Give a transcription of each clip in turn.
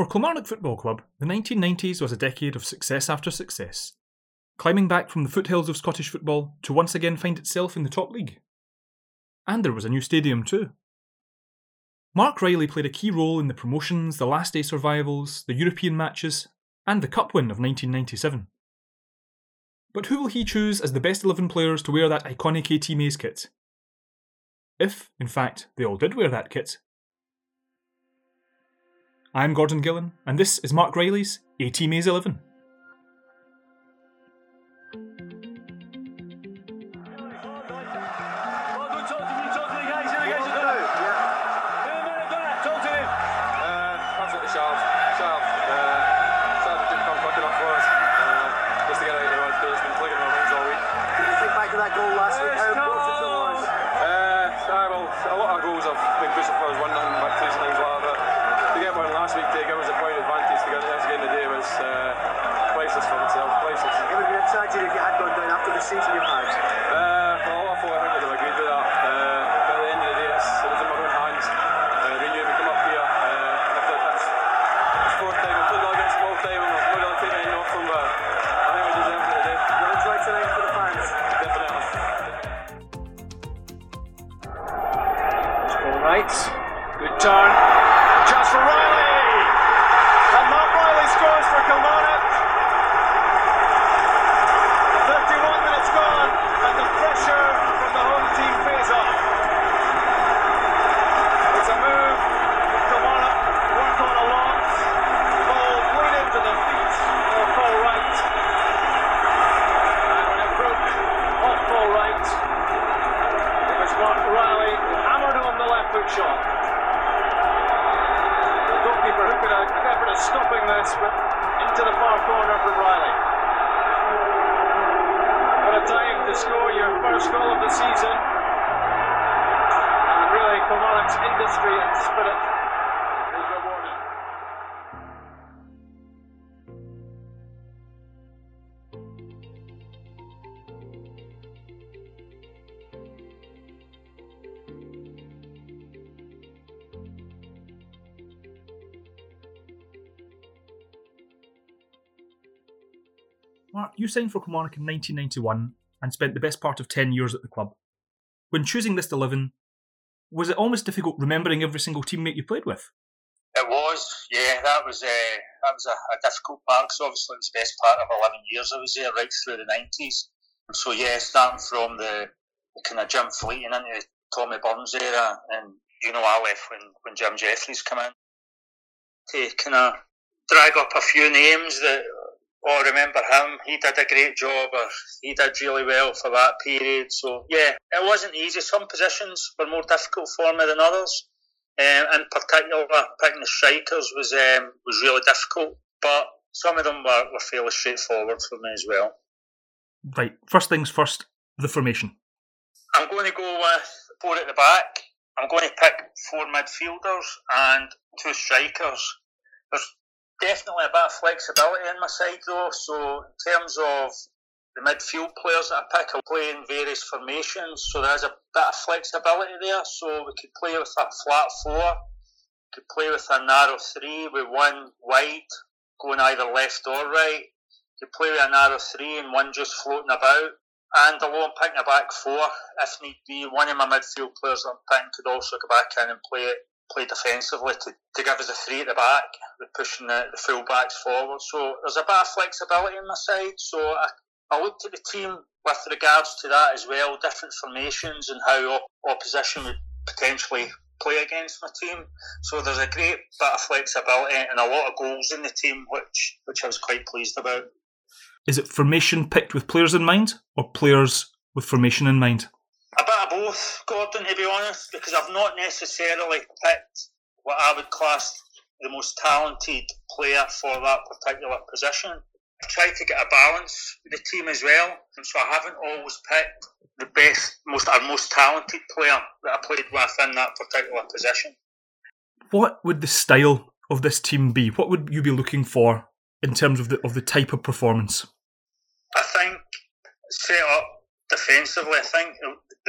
For Kilmarnock Football Club, the 1990s was a decade of success after success, climbing back from the foothills of Scottish football to once again find itself in the top league. And there was a new stadium too. Mark Riley played a key role in the promotions, the last day survivals, the European matches, and the Cup win of 1997. But who will he choose as the best 11 players to wear that iconic AT Mays kit? If, in fact, they all did wear that kit. I'm Gordon Gillan, and this is Mark Riley's AT Mays 11. Signed for Kilmarnock in 1991 and spent the best part of 10 years at the club. When choosing this 11, was it almost difficult remembering every single teammate you played with? It was, yeah. That was uh, that was a, a difficult part because obviously it was the best part of 11 years I was there, right through the 90s. So yeah, starting from the, the kind of Jim Fleeting into Tommy Burns era, and you know I left when when Jim Jefferies came in to kind of drag up a few names that oh, remember him, he did a great job, or he did really well for that period. So, yeah, it wasn't easy. Some positions were more difficult for me than others. Um, in particular, picking the strikers was um, was really difficult, but some of them were, were fairly straightforward for me as well. Right, first things first, the formation. I'm going to go with four at the back. I'm going to pick four midfielders and two strikers. There's definitely a bit of flexibility in my side though. So in terms of the midfield players that I pick, I play in various formations. So there's a bit of flexibility there. So we could play with a flat four, could play with a narrow three with one wide going either left or right. Could play with a narrow three and one just floating about. And alone picking a back four if need be. One of my midfield players I'm picking could also go back in and play it play defensively to, to give us a three at the back, pushing the, the full backs forward. So there's a bit of flexibility on my side. So I, I looked at the team with regards to that as well, different formations and how op- opposition would potentially play against my team. So there's a great bit of flexibility and a lot of goals in the team, which which I was quite pleased about. Is it formation picked with players in mind, or players with formation in mind? A bit of both, Gordon, to be honest, because I've not necessarily picked what I would class the most talented player for that particular position. I tried to get a balance with the team as well, and so I haven't always picked the best, most our most talented player that I played with in that particular position. What would the style of this team be? What would you be looking for in terms of the of the type of performance? I think set up defensively. I think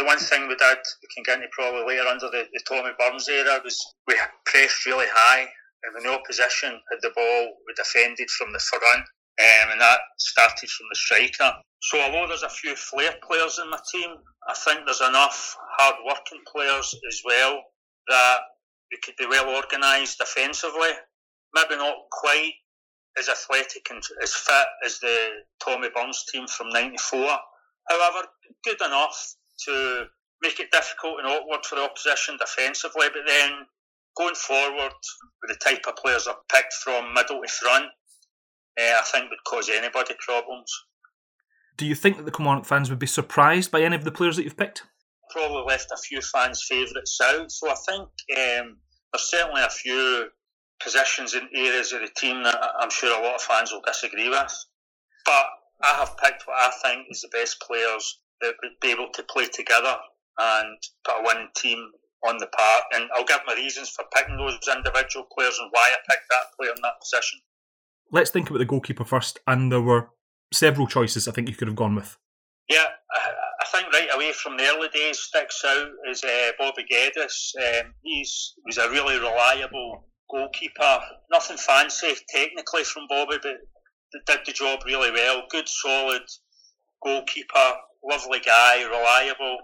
the one thing we did, we can get into probably later under the, the Tommy Burns era, was we pressed really high and when the opposition had the ball, we defended from the front, um, and that started from the striker. So although there's a few flair players in my team, I think there's enough hard-working players as well that we could be well organised defensively. Maybe not quite as athletic and as fit as the Tommy Burns team from '94. However, good enough to make it difficult and awkward for the opposition defensively. But then going forward with the type of players are picked from middle to front, uh, I think would cause anybody problems. Do you think that the Kilmarnock fans would be surprised by any of the players that you've picked? Probably left a few fans' favourites out. So I think um, there's certainly a few positions and areas of the team that I'm sure a lot of fans will disagree with. But I have picked what I think is the best players that would be able to play together and put a winning team on the park. And I'll give my reasons for picking those individual players and why I picked that player in that position. Let's think about the goalkeeper first. And there were several choices I think you could have gone with. Yeah, I, I think right away from the early days sticks out is uh, Bobby Geddes. Um, he's was a really reliable goalkeeper. Nothing fancy technically from Bobby, but did the job really well. Good, solid goalkeeper, lovely guy, reliable,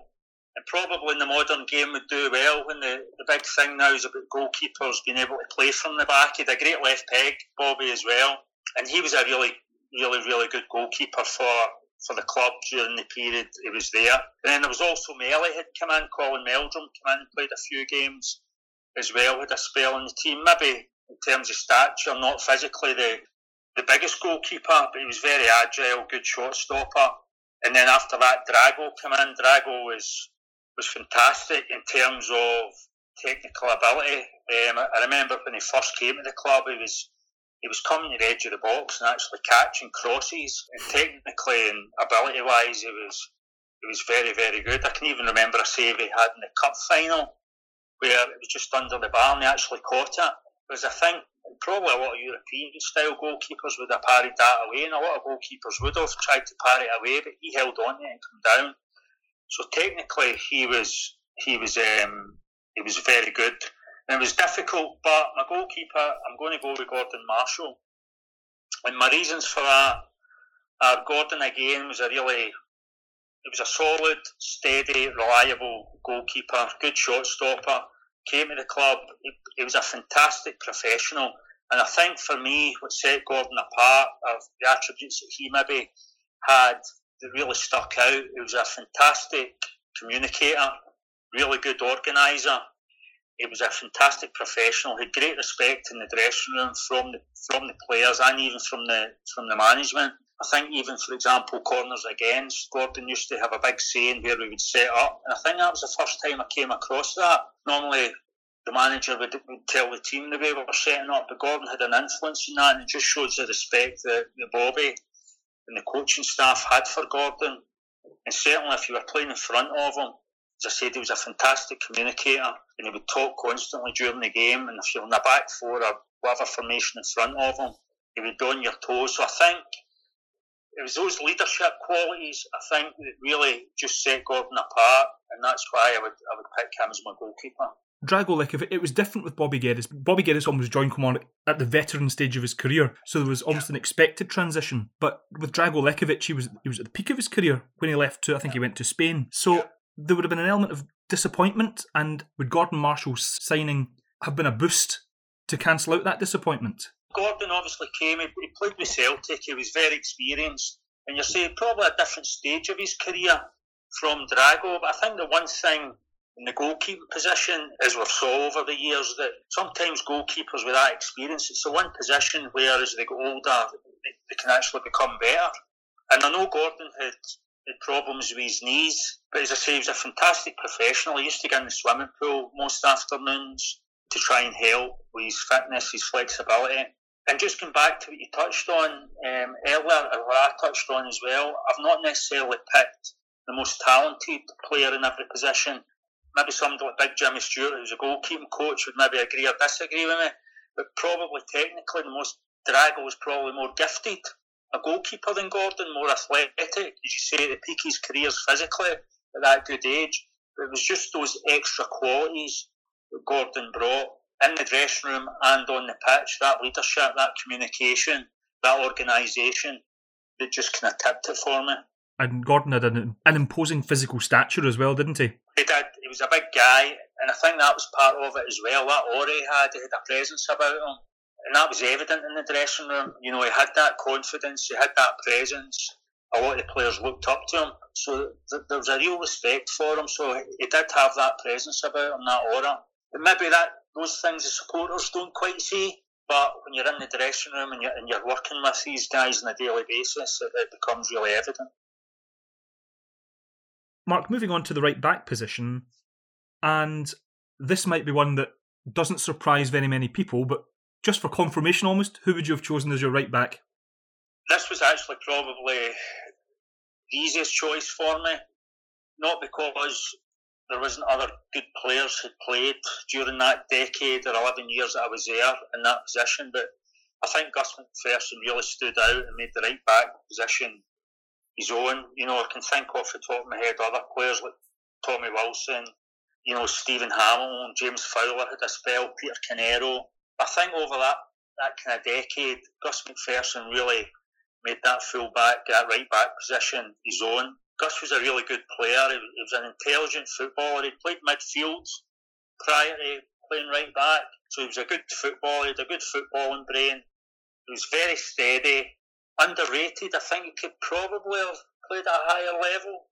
and probably in the modern game would do well. When the, the big thing now is about goalkeepers being able to play from the back. He had a great left peg, Bobby as well, and he was a really, really, really good goalkeeper for for the club during the period he was there. And then there was also Melly had come in, Colin Meldrum came in and played a few games as well, had a spell in the team. Maybe in terms of stature, not physically the the biggest goalkeeper, but he was very agile, good shot stopper. And then after that, Drago came in. Drago was was fantastic in terms of technical ability. Um, I remember when he first came to the club, he was he was coming to the edge of the box and actually catching crosses. And technically and ability wise, he was he was very very good. I can even remember a save he had in the cup final where it was just under the bar and he actually caught it. Because I think probably a lot of European style goalkeepers would have parried that away, and a lot of goalkeepers would have tried to parry it away, but he held on it and come down. So technically, he was he was um, he was very good, and it was difficult. But my goalkeeper, I'm going to go with Gordon Marshall, and my reasons for that are Gordon again was a really he was a solid, steady, reliable goalkeeper, good shot stopper. Came to the club, he, he was a fantastic professional. And I think for me, what set Gordon apart of the attributes that he maybe had that really stuck out, he was a fantastic communicator, really good organiser. He was a fantastic professional. He had great respect in the dressing room from the from the players and even from the from the management. I think even, for example, corners against, Gordon used to have a big saying where we would set up. And I think that was the first time I came across that. Normally, the manager would, would tell the team the way we were setting up, but Gordon had an influence in that, and it just shows the respect that, that Bobby and the coaching staff had for Gordon. And certainly, if you were playing in front of him, as I said, he was a fantastic communicator, and he would talk constantly during the game. And if you're in the back four or whatever formation in front of him, he would be on your toes. So I think it was those leadership qualities I think that really just set Gordon apart, and that's why I would I would pick him as my goalkeeper. Drago Lekovic, it was different with Bobby Geddes. Bobby Geddes almost joined Kilmarnock at the veteran stage of his career, so there was almost an expected transition. But with Drago Lekovic, he was he was at the peak of his career when he left to I think he went to Spain. So there would have been an element of disappointment, and would Gordon Marshall's signing have been a boost to cancel out that disappointment? Gordon obviously came, he, played with Celtic, he was very experienced, and you're saying probably a different stage of his career from Drago. But I think the one thing in the goalkeeping position, as we've saw over the years, that sometimes goalkeepers with that experience, it's the one position where as they get older, they, they can actually become better. And I know Gordon had, had problems with his knees, but as I say, he was a fantastic professional. He used to get in the swimming pool most afternoons to try and help with his fitness, his flexibility. And just going back to what you touched on um, earlier, or what I touched on as well, I've not necessarily picked the most talented player in every position. Maybe somebody like Big Jimmy Stewart, who's a goalkeeping coach, would maybe agree or disagree with me. But probably technically, the most Drago was probably more gifted a goalkeeper than Gordon, more athletic, as you say, the peak of his careers physically at that good age. But it was just those extra qualities Gordon brought in the dressing room and on the pitch, that leadership, that communication, that organisation, it just kind of tipped it for me. And Gordon had an, an imposing physical stature as well, didn't he? He did. He was a big guy, and I think that was part of it as well. That aura he had, he had a presence about him, and that was evident in the dressing room. You know, he had that confidence, he had that presence. A lot of the players looked up to him, so th- there was a real respect for him. So he did have that presence about him, that aura. Maybe that those things the supporters don't quite see. But when you're in the dressing room and you're, and you're working with these guys on a daily basis, it, it becomes really evident. Mark, moving on to the right back position, and this might be one that doesn't surprise very many people, but just for confirmation almost, who would you have chosen as your right back? This was actually probably the easiest choice for me, not because there wasn't other good players who played during that decade or 11 years that I was there in that position, but I think Gus McPherson really stood out and made the right back position his own. You know, I can think off the top of my head other players like Tommy Wilson, you know, Stephen Hamill, James Fowler had a spell, Peter Canero. I think over that, that kind of decade, Gus McPherson really made that full back, that right back position his own. Gus was a really good player. He was an intelligent footballer. He played midfield prior to playing right back, so he was a good footballer. He had a good footballing brain. He was very steady underrated. I think he could probably have played at a higher level.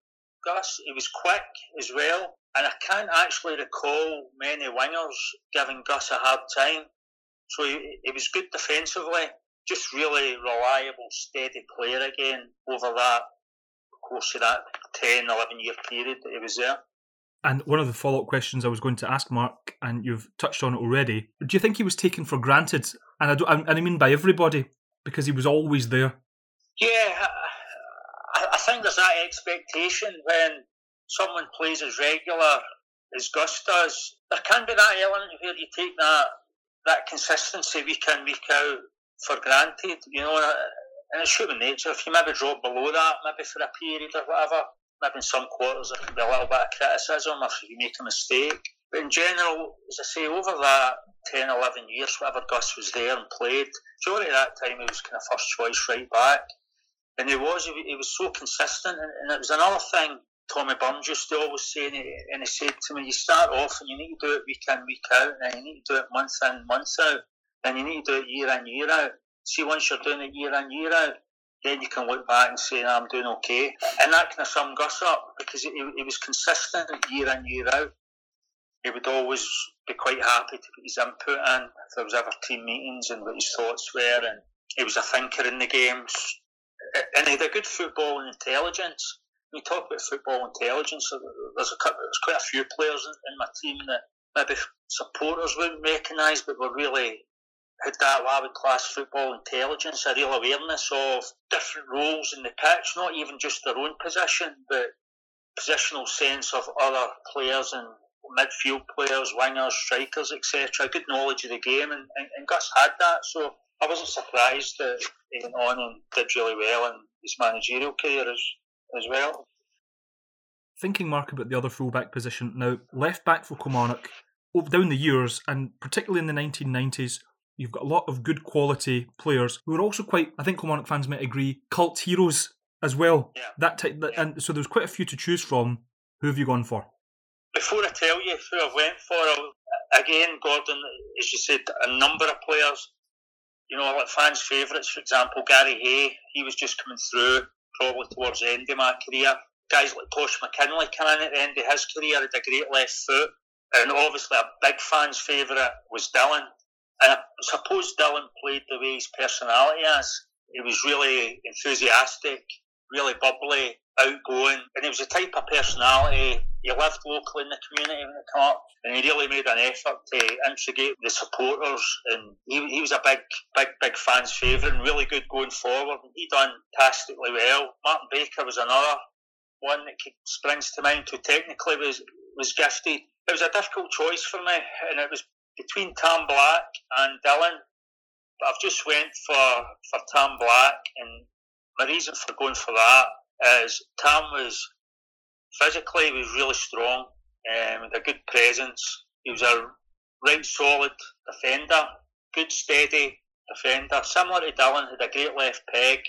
Gus, he was quick as well, and I can't actually recall many wingers giving Gus a hard time. So he, he was good defensively, just really reliable, steady player again over that course of that 10, 11 year period that he was there. And one of the follow up questions I was going to ask Mark, and you've touched on it already. Do you think he was taken for granted? And I, don't, and I mean by everybody because he was always there. Yeah, I, I think there's that expectation when someone plays as regular as Gus does. There can be that element where you take that that consistency week in week out for granted. You know, and it's human nature. If you maybe drop below that, maybe for a period or whatever, maybe in some quarters there can be a little bit of criticism if you make a mistake. But in general, as I say, over that 10, 11 years, whatever Gus was there and played, of that time he was kind of first choice right back. And he was, he was so consistent. And, it was another thing Tommy Burns used to always say, and he, and he said to me, you start off and you need to do it week in, week out, and you need to do it month in, month out, and you need to do it year in, year out. See, once you're doing it year in, year out, then you can look back and say, I'm doing okay. And that kind of summed Gus up because he, he was consistent year in, year out. He would always be quite happy to put his input in if there was ever team meetings and what his thoughts were. And he was a thinker in the games. And he had a good football intelligence. You talk about football intelligence, there's, a, there's quite a few players in my team that maybe supporters wouldn't recognise, but were really had that what I would class football intelligence, a real awareness of different roles in the pitch, not even just their own position, but positional sense of other players and midfield players, wingers, strikers, etc. Good knowledge of the game, and, and, and Gus had that. So I wasn't surprised that he went on and did really well in his managerial career as, as well. Thinking, Mark, about the other fullback position now, left back for Kilmarnock, down the years, and particularly in the 1990s, You've got a lot of good quality players who are also quite, I think Kilmarnock fans might agree, cult heroes as well. Yeah. That type, yeah. and so there's quite a few to choose from. Who have you gone for? Before I tell you who I've went for, again, Gordon, as you said, a number of players. You know, like fans' favourites, for example, Gary Hay. He was just coming through, probably towards the end of my career. Guys like Tosh McKinlay coming in at the end of his career had a great left foot. And obviously, a big fan's favourite was Dylan. And I suppose Dylan played the way his personality is. He was really enthusiastic, really bubbly, outgoing, and he was the type of personality. He lived locally in the community when it came up, and he really made an effort to instigate the supporters. And he, he was a big, big, big fan's favourite and really good going forward. And he done fantastically well. Martin Baker was another one that springs to mind who technically was was gifted. It was a difficult choice for me, and it was between Tam Black and Dylan. But I've just went for, for Tam Black, and my reason for going for that is Tam was physically he was really strong, um, with a good presence. He was a right solid defender, good steady defender, similar to Dylan, had a great left peg.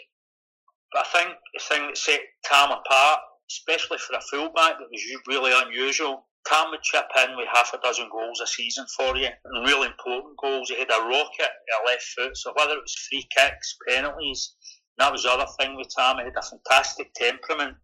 But I think the thing that set Tam apart, especially for a fullback, that was really unusual. Tam would chip in with half a dozen goals a season for you, and really important goals. He had a rocket at left foot, so whether it was free kicks, penalties, that was the other thing with Tam. He had a fantastic temperament,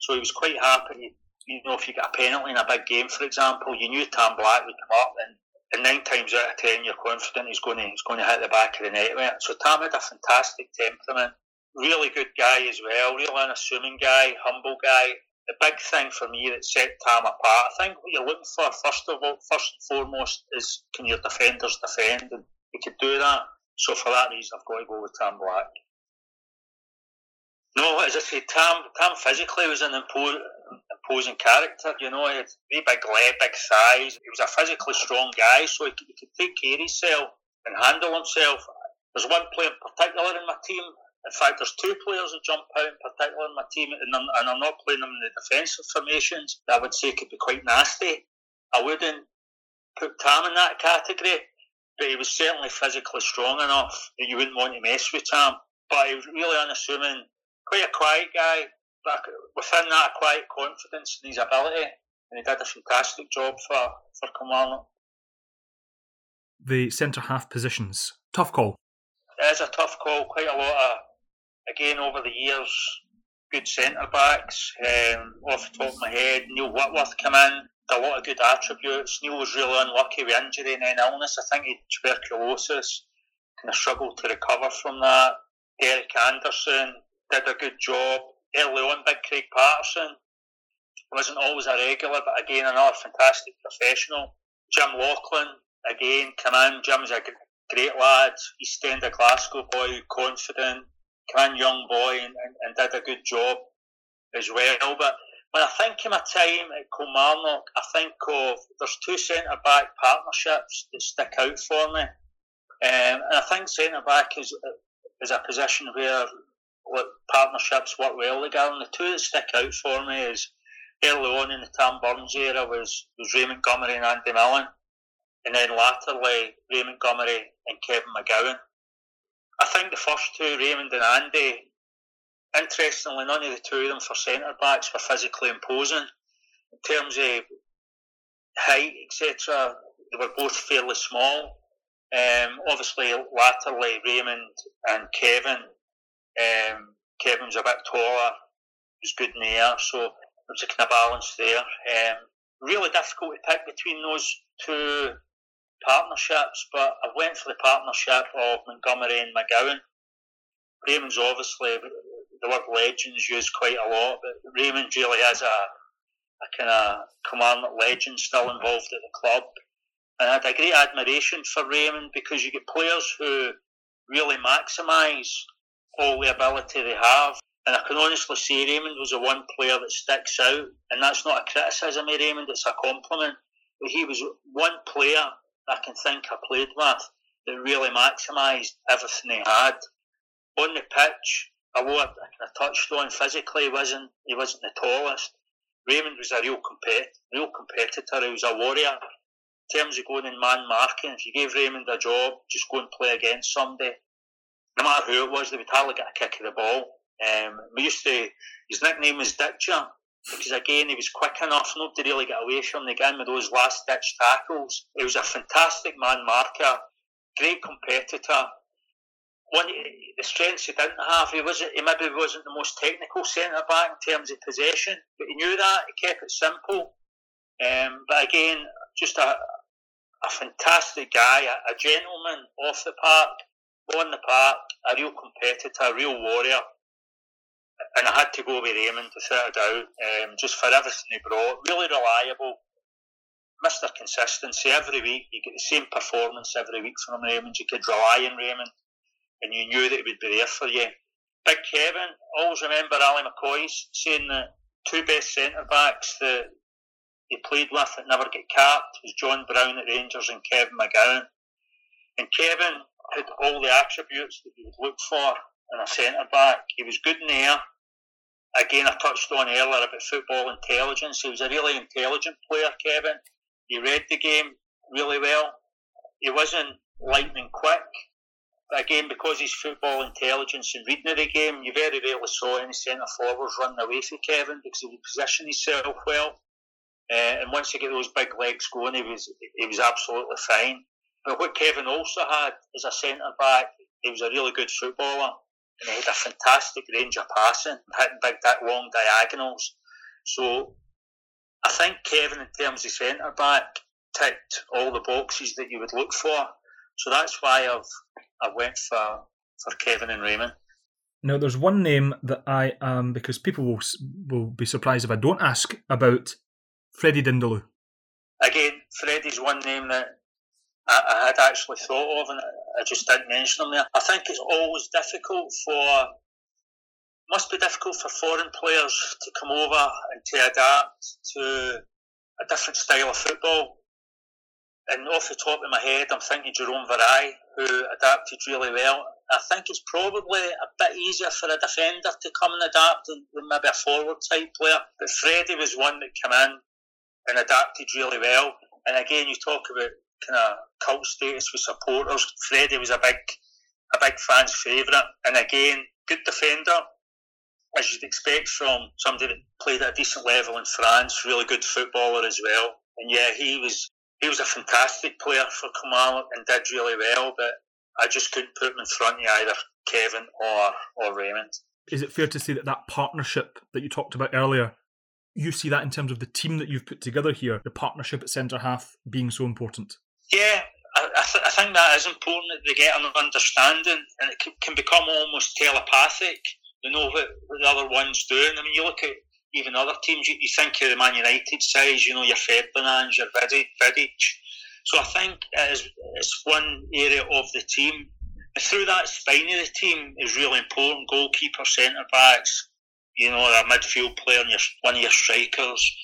so he was quite happy. You know, if you get a penalty in a big game, for example, you knew Tam Black would come up, and, and nine times out of ten, you're confident he's going to he's going to hit the back of the net. So Tam had a fantastic temperament really good guy as well, real unassuming guy, humble guy. The big thing for me that set Tam apart, I think what you're looking for first of all, first and foremost, is can your defenders defend, and he could do that. So for that reason, I've got to go with Tam Black. No, as I say, Tam Tam physically was an imposing character. You know, he had very big leg, big thighs. He was a physically strong guy, so he he could take care of himself and handle himself. There's one player in particular in my team in fact, there's two players that jump out in particular in my team, and I'm, and I'm not playing them in the defensive formations that I would say could be quite nasty. I wouldn't put Tam in that category, but he was certainly physically strong enough that you wouldn't want to mess with Tam. But he was really unassuming, quite a quiet guy, but within that quiet confidence in his ability, and he did a fantastic job for, for Kilmarnock. The centre half positions, tough call. It is a tough call, quite a lot of again over the years, good centre backs. Um, off the top of my head, Neil Whitworth came in, a lot of good attributes. Neil was really unlucky with injury and then illness. I think he had tuberculosis, kind of struggled to recover from that. Derek Anderson did a good job. Early on, Big Craig Paterson wasn't always a regular, but again, another fantastic professional. Jim Lauchlan, again, come in. Jim's a great lad. East End of Glasgow boy, confident, can young boy and, and, and, did a good job as well. But when I think of my time at Kilmarnock, I think of there's two centre back partnerships that stick out for me. Um, and I think centre back is is a position where partnerships work well together. And the two that stick out for me is early on in the Tam Burns era was, was Ray Montgomery and Andy Millen. And then latterly Ray Montgomery and Kevin McGowne. I think the first two, Raymond and Andy, interestingly, none of the two of them for centre backs were physically imposing. In terms of height, etc., they were both fairly small. Um, obviously, latterly, Raymond and Kevin, um, a bit taller, was good in the air, so there was a kind of balance there. Um, really difficult to pick between those two partnerships, but I went for the partnership of Montgomery and McGowne. Raymond's obviously the word legends used quite a lot, but Raymond really has a, a kind of Kilmarnock legend still involved at the club. And I had a great admiration for Raymond because you get players who really maximise all the ability they have. And I can honestly say Raymond was the one player that sticks out, and that's not a criticism of Raymond, it's a compliment. But he was one player I can think I played with that really maximised everything he had. On the pitch, although I, I touched on physically, he wasn't he wasn't the tallest. Raymond was a real compet, real competitor. He was a warrior. In terms of going in man marking, if you gave Raymond a job, just go and play against somebody. No matter who it was, they would hardly get a kick of the ball. Um, we used to, his nickname was Ditcher because again he was quick enough, nobody really got away from the game with those last ditch tackles. He was a fantastic man marker, great competitor. One the strengths he didn't have, he was he maybe wasn't the most technical centre back in terms of possession, but he knew that he kept it simple. Um, but again, just a a fantastic guy, a, a gentleman off the park, on the park, a real competitor, a real warrior and I had to go with Raymond to sit it out, um, just for everything he brought. Really reliable, Mr. Consistency. Every week you get the same performance every week from Raymond. You could rely on Raymond, and you knew that he would be there for you. Big Kevin. Always remember Ali McCoist saying that two best centre backs that he played with that never get capped was John Brown at Rangers and Kevin McGowne. And Kevin had all the attributes that you would look for in a centre back. He was good in the air again, I touched on earlier about football intelligence. He was a really intelligent player, Kevin. He read the game really well. he wasn't lightning quick. But again, because he's football intelligence and reading of the game, you very rarely saw any centre forwards running away from Kevin because he would position himself well. Uh, and once he get those big legs going, he was he was absolutely fine. But what Kevin also had as a centre back, he was a really good footballer, and he had a fantastic range of passing, hitting big, long diagonals. So I think Kevin, in terms of centre back, ticked all the boxes that you would look for. So that's why I've I went for for Kevin and Raymond. Now, there's one name that I am because people will will be surprised if I don't ask about Freddie Dindeleux. Again, Freddie's one name that I, had actually thought of, and I just didn't mention them there. I think it's always difficult for must be difficult for foreign players to come over and to adapt to a different style of football. And off the top of my head, I'm thinking Jerome Vareille, who adapted really well. I think it's probably a bit easier for a defender to come and adapt than, than maybe a forward type player. But Freddie was one that came in and adapted really well. And again, you talk about kind of cult status with supporters. Freddie was a big, a big fan's favourite, and again, good defender, as you'd expect from somebody that played at a decent level in France. Really good footballer as well. And yeah, he was he was a fantastic player for Kilmarnock and did really well. But I just couldn't put him in front of either Kevin or or Raymond. Is it fair to say that that partnership that you talked about earlier you see that in terms of the team that you've put together here, the partnership at centre half being so important? Yeah, I, th- I, think that is important that they get an understanding and it can, can become almost telepathic. They know what, what, the other one's doing. I mean, you look at even other teams, you, you think of the Man United size, you know, your Ferdinands, your Vidic. So I think it is, it's one area of the team. Through that spine of the team is really important. Goalkeeper, centre backs, you know, a midfield player and your, one of your strikers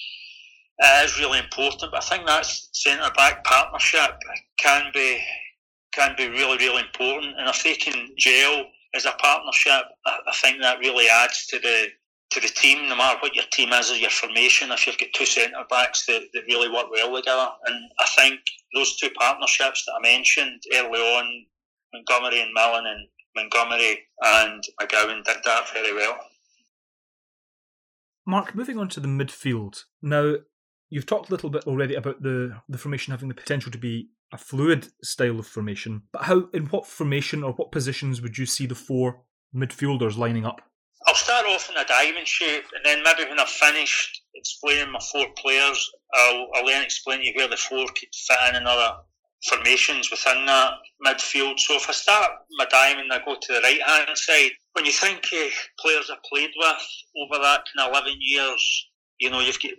uh, is really important. But I think that centre back partnership can be can be really really important. And if they can gel as a partnership, I, I think that really adds to the to the team, no matter what your team is or your formation, if you've got two centre backs that, that really work well together. And I think those two partnerships that I mentioned early on, Montgomery and Millen and Montgomery and McGowne did that very well. Mark, moving on to the midfield. Now, you've talked a little bit already about the, the formation having the potential to be a fluid style of formation, but how, in what formation or what positions would you see the four midfielders lining up? I'll start off in a diamond shape, and then maybe when I've finished explaining my four players, I'll, I'll then explain to you where the four could fit in another formations within that midfield. So if I start my diamond, I go to the right hand side. When you think of players I played with over that kind of 11 years, you know, you've got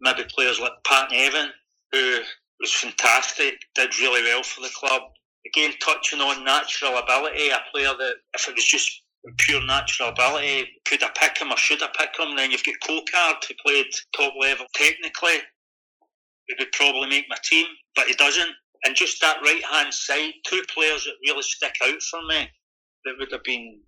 maybe players like Pat Nevin, who was fantastic, did really well for the club. Again, touching on natural ability, a player that if it was just pure natural ability, could I pick him or should I pick him? Then you've got Cocard, who played top level technically. He would probably make my team, but he doesn't. And just that right hand side, two players that really stick out for me that would have been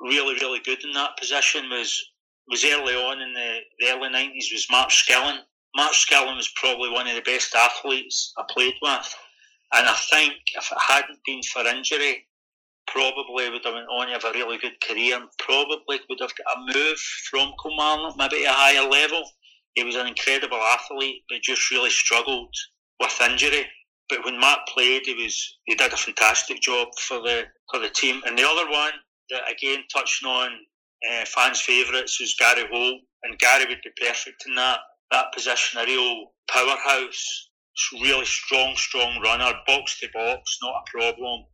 really, really good in that position was was early on in the, the early nineties was Mark Skilling. Mark Skilling was probably one of the best athletes I played with. And I think if it hadn't been for injury, probably would have went on to have a really good career and probably would have got a move from Kilmarnock, maybe a higher level. He was an incredible athlete, but just really struggled with injury. But when Mark played, he was he did a fantastic job for the for the team. And the other one that again touching on uh, fans' favourites was Gary Holt, and Gary would be perfect in that that position, a real powerhouse, really strong, strong runner, box to box, not a problem,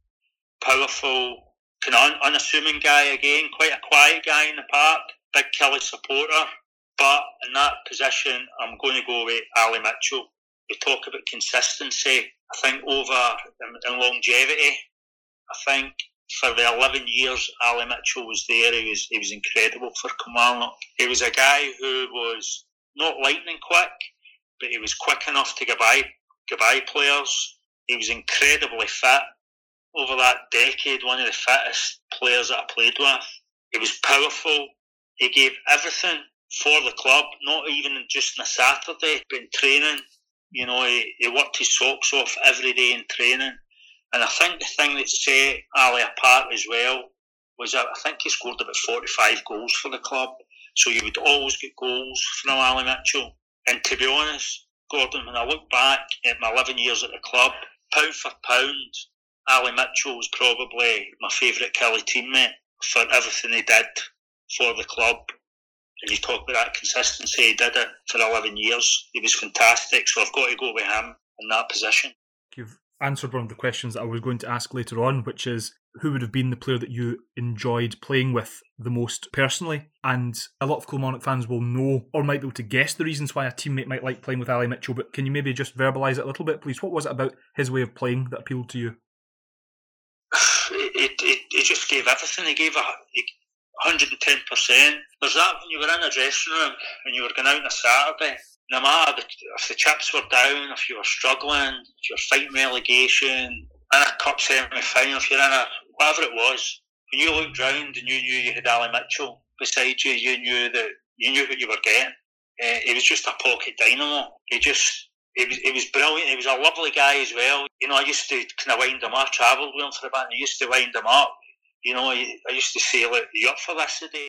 powerful, kind of unassuming guy again, quite a quiet guy in the park, big Killie supporter. But in that position, I'm going to go with Ali Mitchell. We talk about consistency. I think over in longevity, I think for the 11 years Ali Mitchell was there, he was he was incredible for Kilmarnock. He was a guy who was not lightning quick, but he was quick enough to get by, get by players. He was incredibly fit over that decade, one of the fittest players that I played with. He was powerful. He gave everything for the club, not even just on a Saturday, but in training. You know, he, he worked his socks off every day in training. And I think the thing that set Ali apart as well was that I think he scored about 45 goals for the club. So you would always get goals from Ali Mitchell. And to be honest, Gordon, when I look back at my 11 years at the club, pound for pound, Ali Mitchell was probably my favourite Killie teammate for everything he did for the club. And you talk about that consistency, he did it for 11 years. He was fantastic, so I've got to go with him in that position. You've answered one of the questions that I was going to ask later on, which is who would have been the player that you enjoyed playing with the most personally? And a lot of Kilmarnock fans will know or might be able to guess the reasons why a teammate might like playing with Ali Mitchell, but can you maybe just verbalise it a little bit, please? What was it about his way of playing that appealed to you? It, it, it just gave everything. He gave a, 110%. There's that when you were in a dressing room and you were going out on a Saturday no matter if the chips were down, if you were struggling, if you're fighting relegation, in a cup semi final, if you're in a whatever it was, when you looked round and you knew you had Ali Mitchell beside you, you knew that you knew what you were getting. Uh, he was just a pocket dynamo. He just he was, he was brilliant. He was a lovely guy as well. You know, I used to kind of wind him up. I travelled with him for a bit, and I used to wind him up. You know, I, I used to say, "Look, you up for this today?"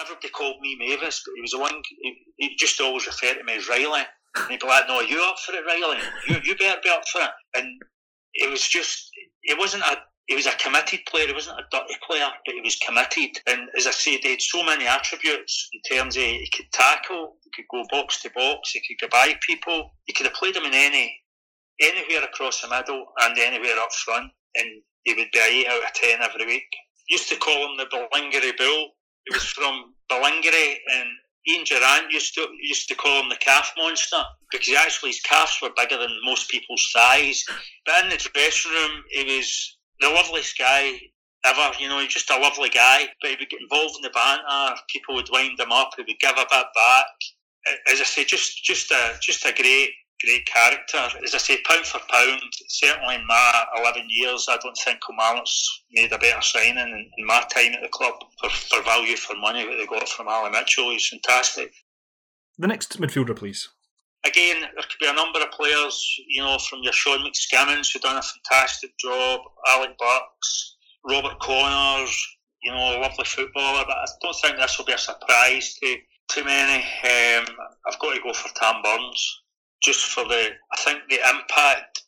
Everybody called me Mavis, but he was the one, he, he just always referred to me as Riley. And he'd be like, no, you up for it, Riley? You, you better be up for it. And it was just, it wasn't a, he was a committed player. He wasn't a dirty player, but he was committed. And as I said, he had so many attributes in terms of he could tackle, he could go box to box, he could go by people. He could have played him in any anywhere across the middle and anywhere up front, and he would be eight out of ten every week. Used to call him the Ballingry Bull was from Ballingry, and Ian Durrant used to used to call him the calf monster because actually his calves were bigger than most people's thighs. But in the dressing room, he was the loveliest guy ever. You know, he's just a lovely guy. But he would get involved in the banter. People would wind him up. He would give a bit back. As I say, just just a just a great great character. As I say, pound for pound, certainly in my 11 years, I don't think Kilmarnock's made a better signing in, in, my time at the club for, for value for money that they got from Ali Mitchell. He's fantastic. The next midfielder, please. Again, there could be a number of players, you know, from your Sean McSkimmings, who've done a fantastic job, Alec Burks, Robert Connors, you know, a lovely footballer, but I don't think this will be a surprise to too many. Um, I've got to go for Tam Burns just for the, I think the impact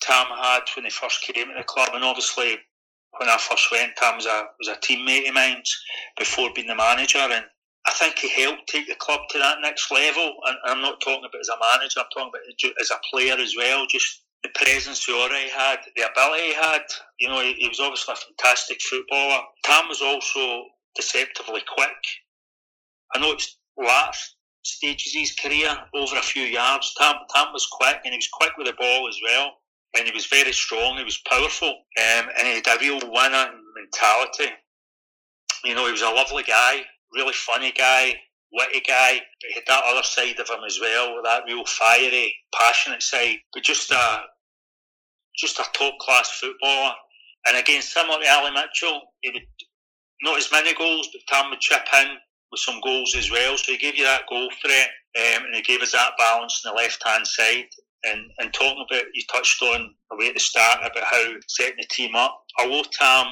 Tam had when he first came to the club, and obviously when I first went, Tam was a was a teammate of mine before being the manager, and I think he helped take the club to that next level. And I'm not talking about as a manager; I'm talking about as a player as well. Just the presence he already had, the ability he had. You know, he, he was obviously a fantastic footballer. Tam was also deceptively quick. I know it's last stages of his career over a few yards. Tam, Tam was quick and he was quick with the ball as well. And he was very strong, he was powerful, um, and he had a real winner mentality. You know, he was a lovely guy, really funny guy, witty guy, but he had that other side of him as well, that real fiery, passionate side. But just a just a top class footballer. And again, similar to Ali Mitchell, he would not as many goals, but Tam would chip in with some goals as well. So he gave you that goal threat, um, and he gave us that balance on the left hand side. And, and talking about, you touched on away at the start about how setting the team up. Although Tam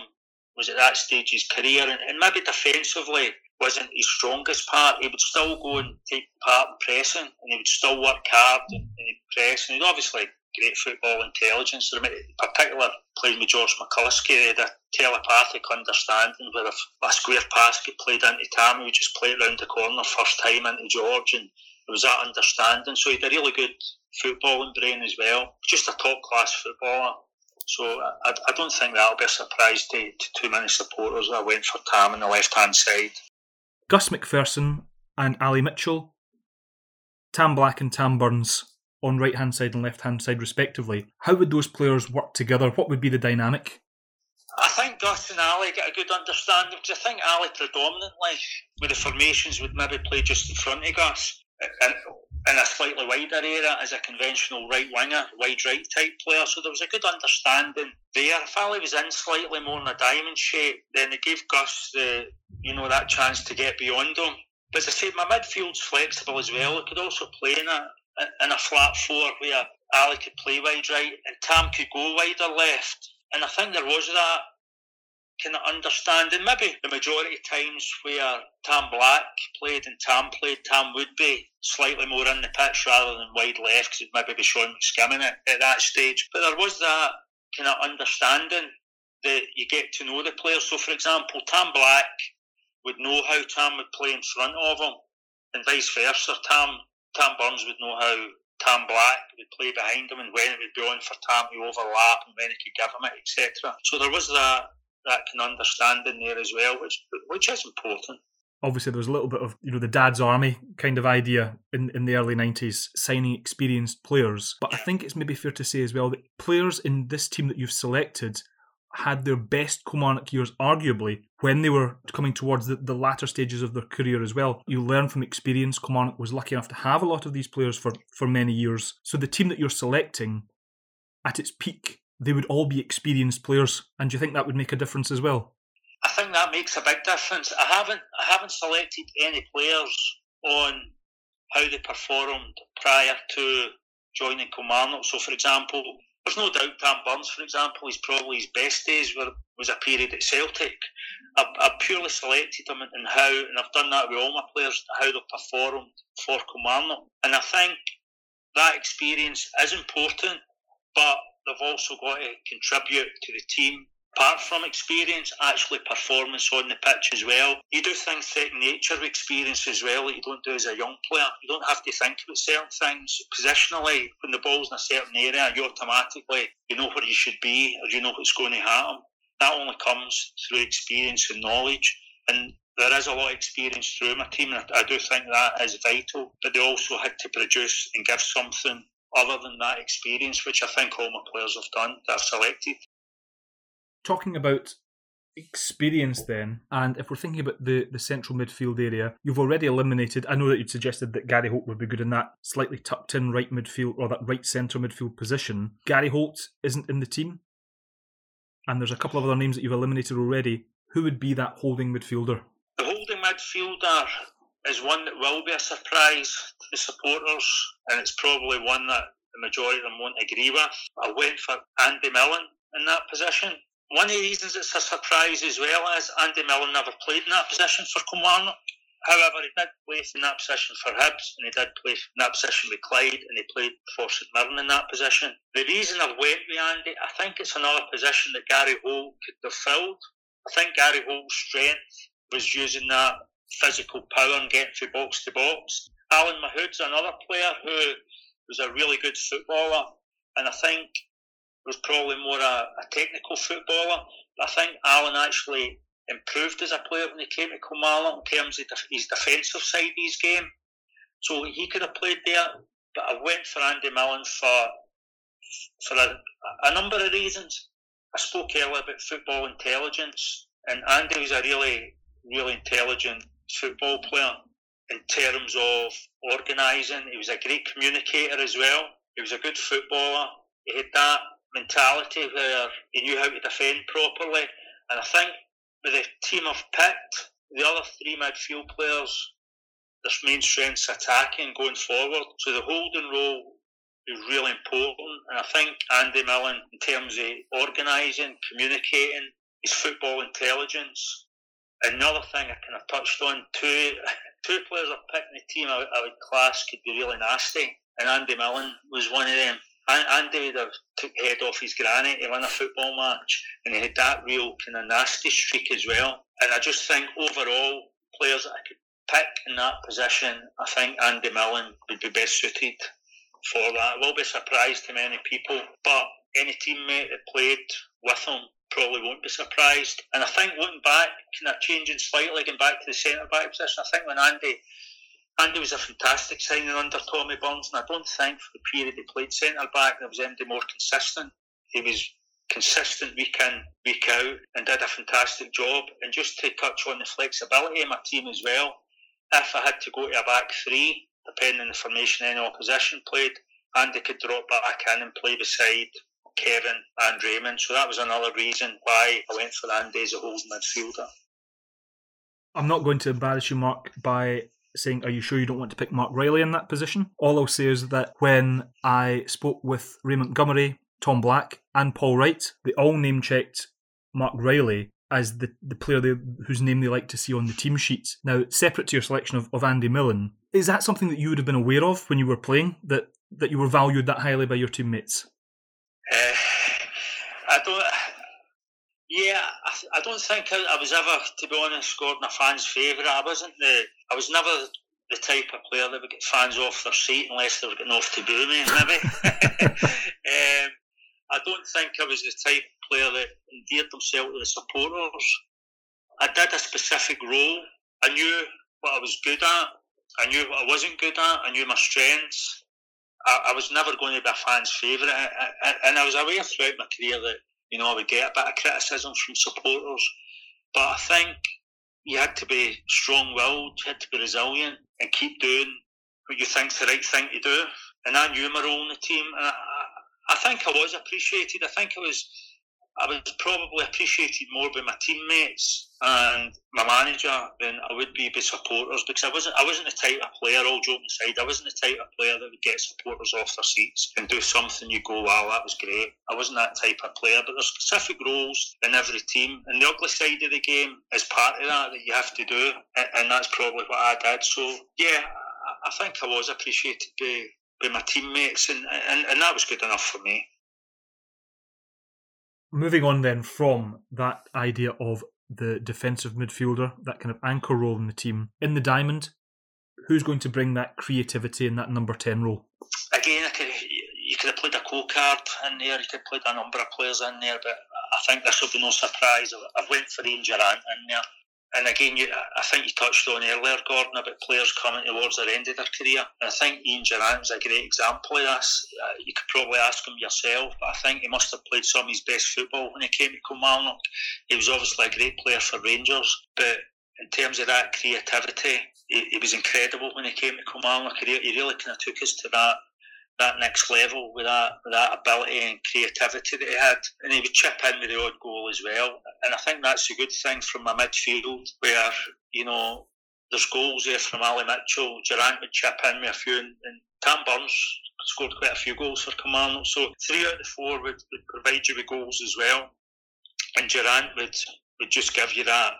was at that stage his career, and, and maybe defensively wasn't his strongest part, he would still go and take part in pressing, and he would still work hard and, and press. And he'd obviously great football intelligence. In particular, playing with George McCluskey, they had a telepathic understanding where if a square pass get played into Tam, would just play it round the corner first time into George, and it was that understanding. So he had a really good footballing brain as well. Just a top class footballer. So I, I don't think that'll be a surprise to, to too many supporters that went for Tam on the left hand side. Gus McPherson and Ali Mitchell, Tam Black and Tam Burns on right hand side and left hand side, respectively. How would those players work together? What would be the dynamic? I think Gus and Ali get a good understanding because I think Ali predominantly with the formations would maybe play just in front of Gus and in a slightly wider area as a conventional right winger, wide right type player. So there was a good understanding there. If Ali was in slightly more in a diamond shape, then it gave Gus the you know that chance to get beyond him. But as I said, my midfield's flexible as well. It could also play in a in a flat four where Ali could play wide right and Tam could go wider left. And I think there was that kind of understanding. Maybe the majority of times where Tam Black played and Tam played, Tam would be slightly more in the pitch rather than wide left because it'd maybe be Sean McSkimming it at that stage. But there was that kind of understanding that you get to know the players. So, for example, Tam Black would know how Tam would play in front of him, and vice versa. Tam Tam Burns would know how Tam Black would play behind him and when it would be on for Tam to overlap and when he could give him it, etc. So there was that that kind of understanding there as well, which which is important. Obviously, there was a little bit of you know the dad's army kind of idea in, in the early nineties, signing experienced players. But I think it's maybe fair to say as well that players in this team that you've selected had their best Kilmarnock years, arguably, when they were coming towards the, the latter stages of their career as well. You learn from experience. Kilmarnock was lucky enough to have a lot of these players for, for many years. So the team that you're selecting at its peak, they would all be experienced players. And do you think that would make a difference as well? I think that makes a big difference. I haven't I haven't selected any players on how they performed prior to joining Kilmarnock. So, for example, there's no doubt Tam Burns, for example, he's probably his best days were, was a period at Celtic. I've, I've purely selected him and how, and I've done that with all my players, how they performed for Kilmarnock. And I think that experience is important, but they've also got to contribute to the team apart from experience, actually performance on the pitch as well. You do things that nature with experience as well that you don't do as a young player. You don't have to think about certain things. Positionally, when the ball's in a certain area, you automatically you know where you should be or you know what's going to happen. That only comes through experience and knowledge. And there is a lot of experience through my team, and I do think that is vital. But they also had to produce and give something other than that experience, which I think all my players have done that I've selected talking about experience then, and if we're thinking about the, the central midfield area, you've already eliminated. I know that you'd suggested that Gary Holt would be good in that slightly tucked in right midfield or that right centre midfield position. Gary Holt isn't in the team, and there's a couple of other names that you've eliminated already. Who would be that holding midfielder? The holding midfielder is one that will be a surprise to the supporters, and it's probably one that the majority of them won't agree with. I went for Andy Millen in that position. One of the reasons it's a surprise as well is Andy Millen never played in that position for Kilmarnock. However, he did play in that position for Hibs and he did play in that position with Clyde and he played for St Mirren in that position. The reason I've went with Andy, I think it's another position that Gary Holt could have filled. I think Gary Holt's strength was using that physical power and getting from box to box. Alan Mahood's another player who was a really good footballer and I think was probably more a, a technical footballer. I think Alan actually improved as a player when he came to Kilmarnock in terms of his defensive side of his game. So he could have played there. But I went for Andy Millen for for a, a number of reasons. I spoke earlier about football intelligence, and Andy was a really, really intelligent football player in terms of organising. He was a great communicator as well. He was a good footballer. He had that mentality where he knew how to defend properly. And I think with the team I've picked, the other three midfield players, their main strengths attacking going forward. So the holding role is really important. And I think Andy Millen, in terms of organising, communicating, his football intelligence. Another thing I kind of touched on, two two players I've picked in the team I, I would class could be really nasty, and Andy Millen was one of them. Andy took head off his granny to win a football match, and he had that real kind of nasty streak as well. And I just think overall, players that I could pick in that position, I think Andy Millen would be best suited for that. It will be a surprise to many people, but any teammate that played with him probably won't be surprised. And I think looking back, kind of changing slightly, going back to the centre back position, I think when Andy Andy was a fantastic signing under Tommy Burns, and I don't think for the period he played centre back there was anything more consistent. He was consistent week in, week out, and did a fantastic job. And just to touch on the flexibility of my team as well, if I had to go to a back three, depending on the formation any opposition played, Andy could drop back in and play beside Kevin and Raymond. So that was another reason why I went for Andy as a holding midfielder. I'm not going to embarrass you, Mark, by saying, Are you sure you don't want to pick Mark Reilly in that position? All I'll say is that when I spoke with Ray Montgomerie, Tom Black, and Paul Wright, they all name checked Mark Reilly as the, the player they, whose name they like to see on the team sheets. Now, separate to your selection of, of Andy Millen, is that something that you would have been aware of when you were playing, that, that you were valued that highly by your teammates? Uh, I don't. Yeah, I, I don't think I, I, was ever, to be honest, Gordon, a fan's favourite. I wasn't the. I was never the type of player that would get fans off their seat unless they were getting off to boo me, maybe. um, I don't think I was the type of player that endeared himself to the supporters. I did a specific role. I knew what I was good at. I knew what I wasn't good at. I knew my strengths. I, I was never going to be a fan's favourite. and I was aware throughout my career that, you know, I would get a bit of criticism from supporters. But I think you had to be strong willed, you had to be resilient and keep doing what you think's the right thing to do. And I knew my role in the team. And I, I think I was appreciated. I think I was I was probably appreciated more by my teammates and my manager than I would be by supporters because I wasn't I wasn't the type of player, all joking aside, I wasn't the type of player that would get supporters off their seats and do something you go, wow, that was great. I wasn't that type of player, but there's specific roles in every team and the ugly side of the game is part of that that you have to do and that's probably what I did. So yeah, I think I was appreciated by with my teammates, and, and, and that was good enough for me. Moving on then from that idea of the defensive midfielder, that kind of anchor role in the team, in the diamond, who's going to bring that creativity in that number 10 role? Again, could, you could have played a Cocard in there, you could have played a number of players in there, but I think this will be no surprise. I've went for Ian Durrant in there and again, you, I think you touched on earlier, Gordon, about players coming towards their end of their career. And I think Ian Durrant's a great example of this. Uh, you could probably ask him yourself, but I think he must have played some of his best football when he came to Kilmarnock. He was obviously a great player for Rangers, but in terms of that creativity, he, he was incredible when he came to Kilmarnock. He, he really kind of took us to that that next level with that with that ability and creativity that he had, and he would chip in with the odd goal as well. And I think that's a good thing from my midfield, where you know there's goals there from Ali Mitchell, Durrant would chip in with a few, and, and Tam Burns scored quite a few goals for Kilmarnock. So three out of the four would, would provide you with goals as well, and Durrant would would just give you that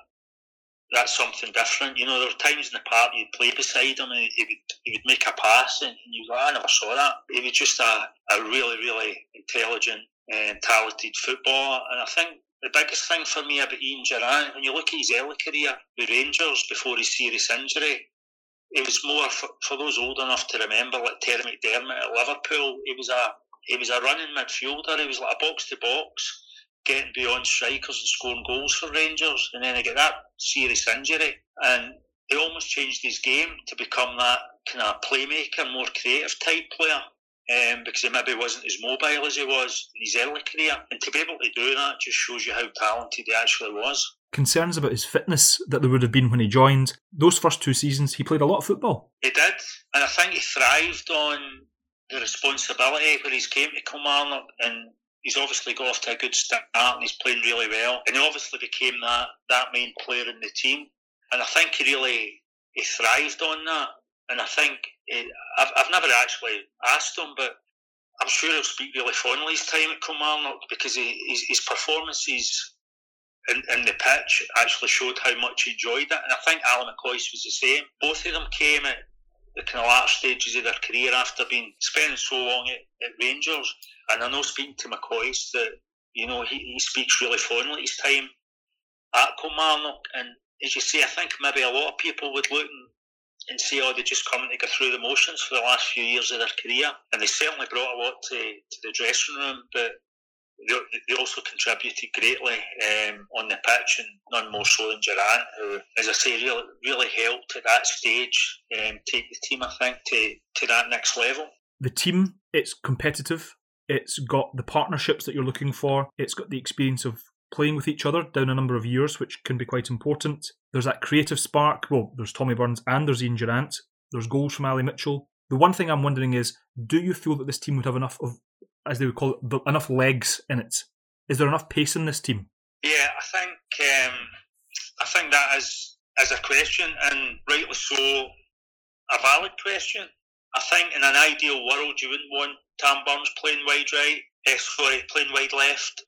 that's something different. You know, there were times in the park you'd play beside him and he would, he would make a pass and you go, ah, I never saw that. He was just a, a really, really intelligent and talented footballer. And I think the biggest thing for me about Ian Durrant, when you look at his early career with Rangers before his serious injury, it was more for, for those old enough to remember, like Terry McDermott at Liverpool. He was a he was a running midfielder. He was like a box to box getting beyond strikers and scoring goals for Rangers, and then he get that serious injury, and he almost changed his game to become that kind of playmaker, more creative type player. Um, because he maybe wasn't as mobile as he was in his early career. And to be able to do that just shows you how talented he actually was. Concerns about his fitness that there would have been when he joined. Those first two seasons, he played a lot of football. He did. And I think he thrived on the responsibility when he came to Kilmarnock and he's obviously got off to a good start and he's playing really well. And he obviously became that, that main player in the team. And I think he really he thrived on that. And I think it, I've, I've never actually asked him, but I'm sure he'll speak really fondly his time at Kilmarnock because he, his, his performances in, in, the pitch actually showed how much he enjoyed it. And I think Alan McCoist was the same. Both of them came at the kind of latter stages of their career after being spending so long at, at Rangers. And I know speaking to McCoist that, you know, he, he speaks really fondly his time at Kilmarnock. And as you say, I think maybe a lot of people would look and, and say, oh, they just come to go through the motions for the last few years of their career. And they certainly brought a lot to, to the dressing room, but they, also contributed greatly um, on the pitch, and none more so than Durrant, who, as I say, really, really helped at that stage um, take the team, I think, to, to that next level. The team, it's competitive. It's got the partnerships that you're looking for. It's got the experience of playing with each other down a number of years, which can be quite important. There's that creative spark. Well, there's Tommy Burns and there's Ian Durrant. There's goals from Ali Mitchell. The one thing I'm wondering is, do you feel that this team would have enough of, as they would call it, enough legs in it? Is there enough pace in this team? Yeah, I think um, I think that is is a question, and rightly so. a valid question. I think in an ideal world, you wouldn't want Tam Burns playing wide right, eh, sorry, playing wide left,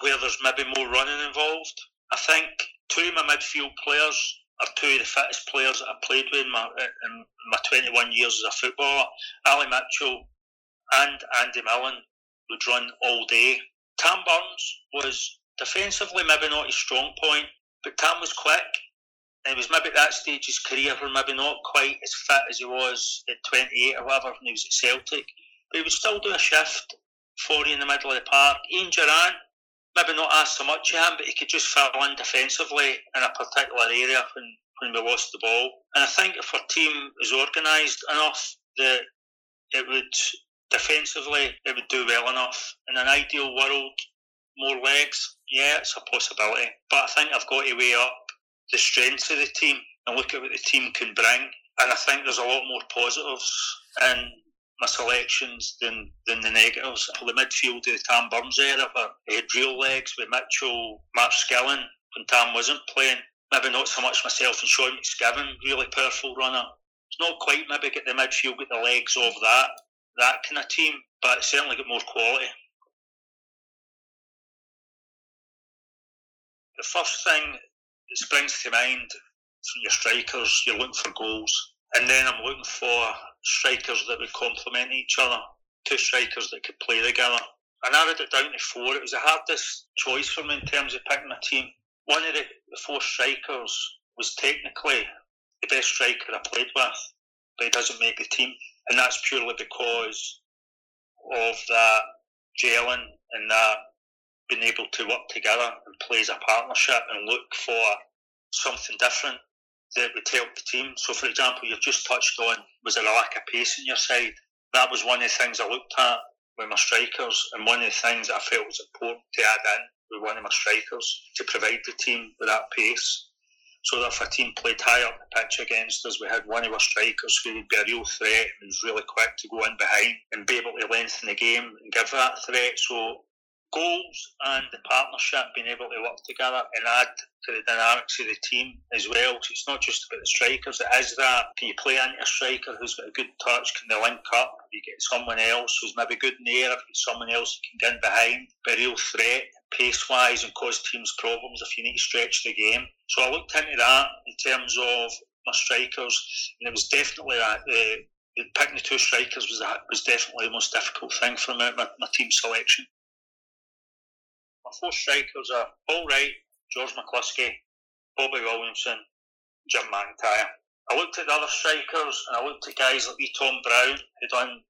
where there's maybe more running involved. I think two of my midfield players are two of the fittest players that I've played with in my, in my 21 years as a footballer. Ali Mitchell and Andy Millen would run all day. Tam Burns was defensively maybe not his strong point, but Tam was quick. And he was maybe at that stage his career where maybe not quite as fit as he was at 28 or whatever when he was at Celtic. But he would still do a shift for you in the middle of the park. Ian Durrant, maybe not ask so much of him, but he could just fill in defensively in a particular area when, when we lost the ball. And I think if our team is organised enough that it would defensively it would do well enough. In an ideal world, more legs, yeah, it's a possibility. But I think I've got to weigh up the strengths of the team and look at what the team can bring. And I think there's a lot more positives in my selections than, than the negatives. The midfield of the Tam Burns era, where he had real legs with Mitchell, Mark Skilling, when Tam wasn't playing. Maybe not so much myself and Sean McSkimming, really powerful runner. It's not quite maybe get the midfield get the legs of that that kind of team, but certainly got more quality. The first thing that springs to mind from your strikers, you're looking for goals. And then I'm looking for strikers that would complement each other, two strikers that could play together. I narrowed it down to four. It was the hardest choice for me in terms of picking a team. One of the, the four strikers was technically the best striker I played with, but he doesn't make the team. And that's purely because of that gelling and that being able to work together and play as a partnership and look for something different that would help the team. So, for example, you've just touched on was there a lack of pace in your side? That was one of the things I looked at with my strikers, and one of the things I felt was important to add in with one of my strikers to provide the team with that pace. So a team played high up the pitch against us, we had one of our strikers who would be a real threat and was really quick to go in behind and be able to lengthen the game and give that threat. So goals and the partnership being able to work together and add to the dynamics of the team as well. So it's not just about the strikers, it is that. Can you play into a striker who's got a good touch? Can they link up? You get someone else who's maybe good in the air, if you get someone else who can get in behind, be a real threat pace wise and cause teams problems if you need to stretch the game. So I looked into that in terms of my strikers, and it was definitely that the picking the two strikers was that was definitely the most difficult thing for me, my, my team selection My four strikers are Paul Wright, George McCluskey, Bobby Williamson, Jim McIntyre. I looked at the other strikers and I looked at guys like Tom Brown, who done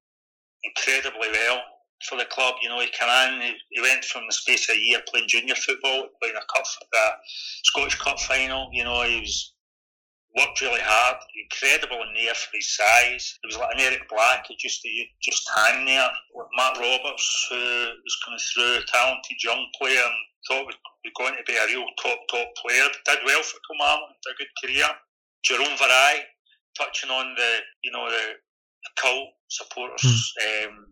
incredibly well for the club. You know, he came in, he, went from the space of a year playing junior football, playing a cup, uh, Scottish Cup final. You know, he was worked really hard, incredible in there for his size. It was like an Eric Black, he just he just hang there. Matt Roberts, who was coming through, a talented young player, and thought was going to be a real top top player. Did well for Kilmarnock, had a good career. Jerome Vareille, touching on the you know the, the cult supporters' mm. um,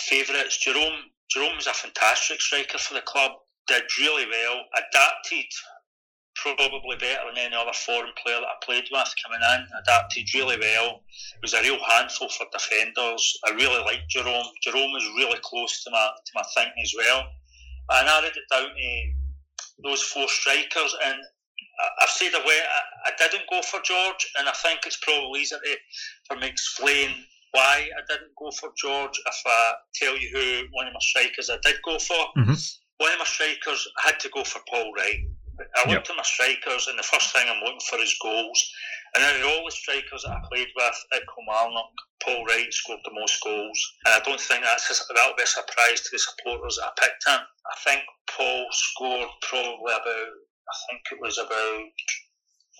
favourites. Jerome Jerome was a fantastic striker for the club. Did really well, adapted probably better than any other foreign player that I played with coming in. Adapted really well. It was a real handful for defenders. I really liked Jerome. Jerome was really close to my to my thinking as well. I narrowed it down to those four strikers, and I've said away I, I didn't go for George, and I think it's probably easier to, for me to explain why I didn't go for George if I tell you who one of my strikers I did go for. Mm-hmm. One of my strikers I had to go for Paul Wright. I looked yep. at my strikers, and the first thing I'm looking for is goals. And out of all the strikers that I played with at Kilmarnock, Paul Wright scored the most goals. And I don't think that's a, that'll be a surprise to the supporters that I picked him. I think Paul scored probably about, I think it was about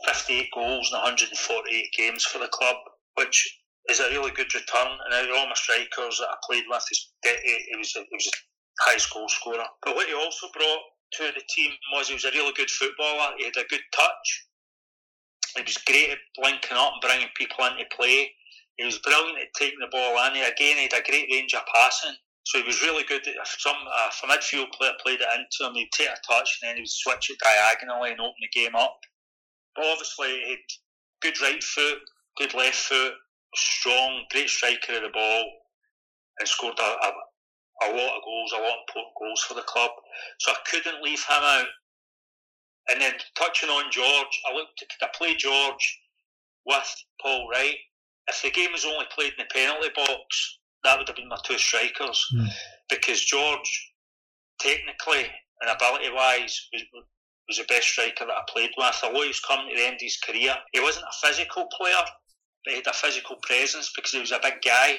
58 goals in 148 games for the club, which is a really good return. And all my strikers that I played with, he was a, he was a highest goal scorer. But what he also brought to the team was he was a really good footballer. He had a good touch. He was great at linking up and bringing people into play. He was brilliant at taking the ball in. He, again, he had a great range of passing. So he was really good. If some if a midfield player played it into him, he'd take a touch and then he would switch it diagonally and open the game up. But obviously, he had good right foot, good left foot, strong, great striker of the ball, and scored a, a, a lot of goals, a lot of important goals for the club. So I couldn't leave him out. And then touching on George, I looked. Could I play George with Paul Wright? If the game was only played in the penalty box, that would have been my two strikers mm. because George, technically and ability wise, was, was the best striker that I played with. Although he was coming to the end of his career, he wasn't a physical player, but he had a physical presence because he was a big guy.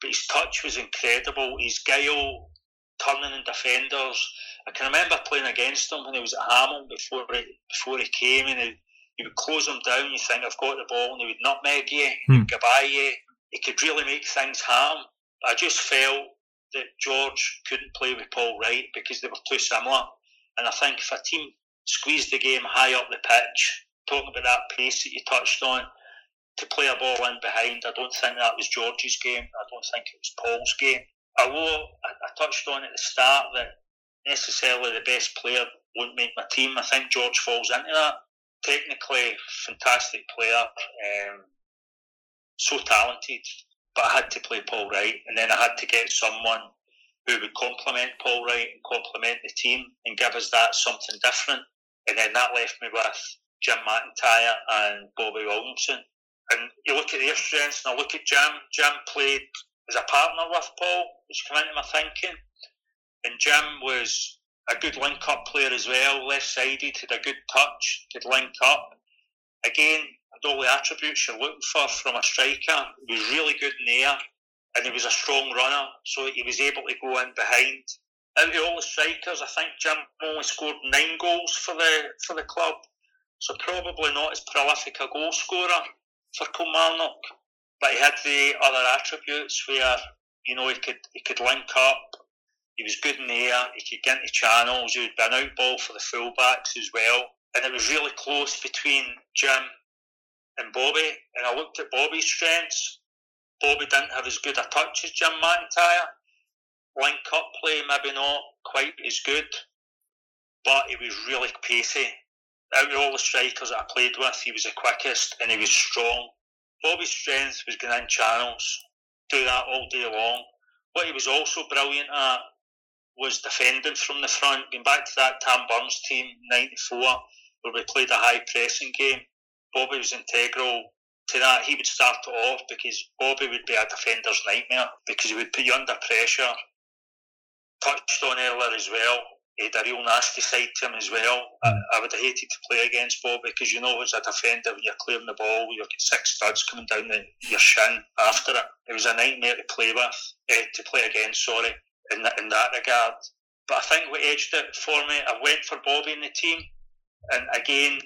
But his touch was incredible. His guile, turning in defenders. I can remember playing against him when he was at Hamilton before he, before he came and he, he would close him down. You think I've got the ball, and he would nutmeg you, hmm. he would go by you he could really make things happen. I just felt that George couldn't play with Paul Wright because they were too similar. And I think if a team squeezed the game high up the pitch, talking about that pace that you touched on, to play a ball in behind, I don't think that was George's game. I don't think it was Paul's game. Although I, touched on at the start that necessarily the best player won't make my team, I think George falls into that. Technically, fantastic player. Um, so talented, but I had to play Paul Wright, and then I had to get someone who would complement Paul Wright and complement the team and give us that something different. And then that left me with Jim McIntyre and Bobby Williamson. And you look at their strengths, and I look at Jim. Jim played as a partner with Paul, which came into my thinking. And Jim was a good link up player as well, left sided, had a good touch, could link up. Again, all the attributes you're looking for from a striker. He was really good in the air and he was a strong runner, so he was able to go in behind. Out of all the strikers, I think Jim only scored nine goals for the for the club, so probably not as prolific a goal scorer for Kilmarnock. But he had the other attributes where you know he could he could link up. He was good in the air. He could get into channels. He would be an out ball for the fullbacks as well. And it was really close between Jim and Bobby, and I looked at Bobby's strengths. Bobby didn't have as good a touch as Jim McIntyre. Link up play, maybe not quite as good, but he was really pacey. Out of all the strikers that I played with, he was the quickest and he was strong. Bobby's strength was going in channels, do that all day long. What he was also brilliant at was defending from the front. Going back to that Tam Burns team, 94, where we played a high pressing game Bobby was integral to that. He would start it off because Bobby would be a defender's nightmare because he would put you under pressure. Touched on earlier as well. He had a real nasty side to him as well. I, mm. I would have hated to play against Bobby because you know, as a defender, when you're clearing the ball, you've got six studs coming down the, your shin after it. It was a nightmare to play with, eh, to play against, sorry, in, that, in that regard. But I think what edged it for me, I went for Bobby in the team. And again,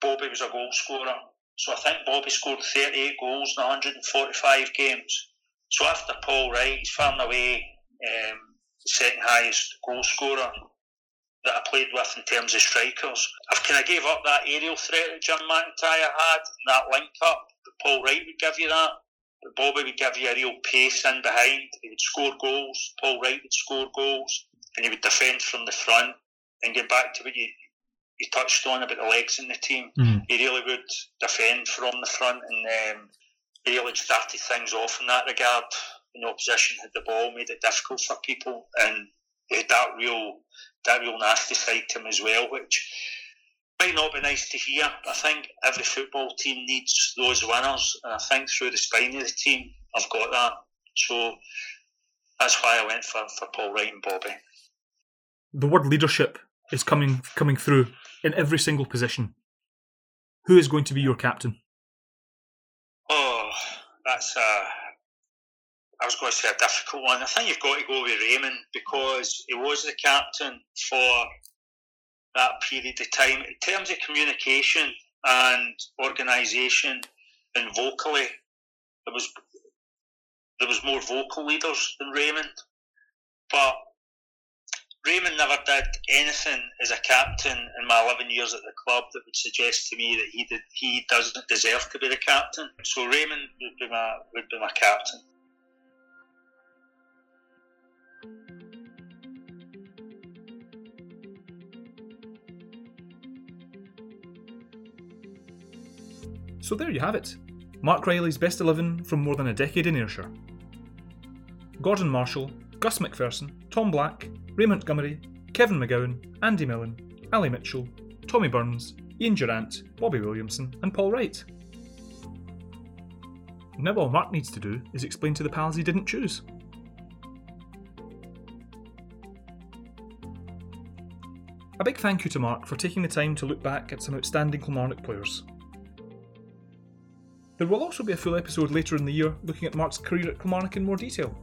Bobby was a goal scorer. So I think Bobby scored 38 goals in 145 games. So after Paul Wright, he's far and away um, the second highest goal scorer that I played with in terms of strikers. I've kind of gave up that aerial threat that Jim McIntyre had, and that link up. But Paul Wright would give you that. But Bobby would give you a real pace in behind. He would score goals. Paul Wright would score goals. And he would defend from the front and get back to what you, you touched on about the legs in the team. Mm. He really would defend from the front and um, he really started things off in that regard. When the opposition had the ball, made it difficult for people, and he had that real, that real nasty side to him as well, which might not be nice to hear. I think every football team needs those winners, and I think through the spine of the team, I've got that. So that's why I went for, for Paul Wright and Bobby. The word leadership is coming coming through in every single position. Who is going to be your captain? Oh, that's a. I was going to say a difficult one. I think you've got to go with Raymond because he was the captain for that period of time. In terms of communication and organisation and vocally, there was there was more vocal leaders than Raymond, but Raymond never did anything as a captain in my 11 years at the club that would suggest to me that he did he doesn't deserve to be the captain. So Raymond would be my would be my captain. So there you have it. Mark Reilly's best 11 from more than a decade in Ayrshire. Gordon Marshall, Gus McPherson, Tom Black, Ray Montgomerie, Kevin McGowne, Andy Millen, Ali Mitchell, Tommy Burns, Ian Durrant, Bobby Williamson, and Paul Wright. Now all Mark needs to do is explain to the pals he didn't choose. A big thank you to Mark for taking the time to look back at some outstanding Kilmarnock players. There will also be a full episode later in the year looking at Mark's career at Kilmarnock in more detail.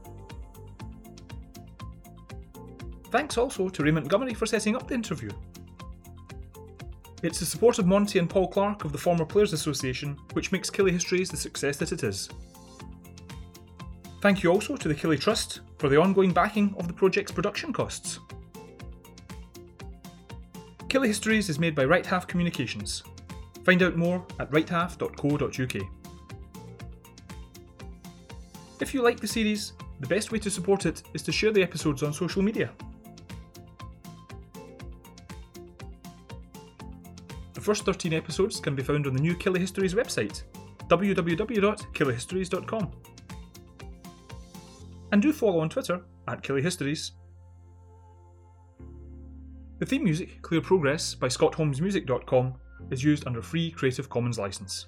Thanks also to Ray Montgomerie for setting up the interview. It's the support of Monty and Paul Clark of the former Players Association which makes Killie Histories the success that it is. Thank you also to the Killie Trust for the ongoing backing of the project's production costs. Killie Histories is made by Right Half Communications. Find out more at righthalf.co.uk. If you like the series, the best way to support it is to share the episodes on social media. The first 13 episodes can be found on the new Killie Histories website, www.killiehistories.com. And do follow on Twitter at Killie Histories. The theme music, Clear Progress, by ScottHolmesMusic.com, is used under free Creative Commons license.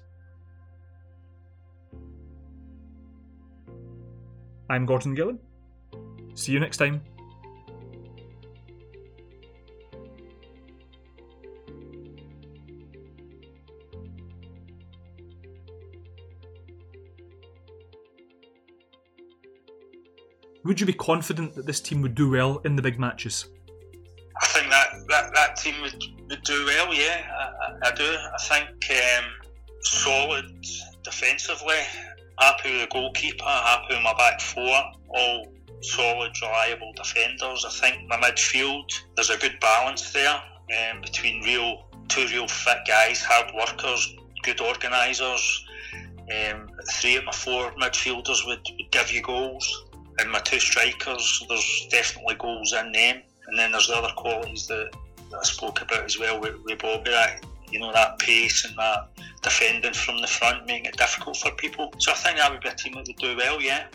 I'm Gordon Gillen. See you next time. Would you be confident that this team would do well in the big matches? Well, yeah, I, I, do. I think um, solid defensively, happy with the goalkeeper, happy with my back four, all solid, reliable defenders. I think my midfield, there's a good balance there um, between real two real fit guys, hard workers, good organisers. Um, three of my four midfielders would, would give you goals and my two strikers, there's definitely goals in them. And then there's the other qualities that I spoke about as well with, with Bobby. That, you know, that pace and that defending from the front, making it difficult for people. So I think that would be a team that would do well, yeah.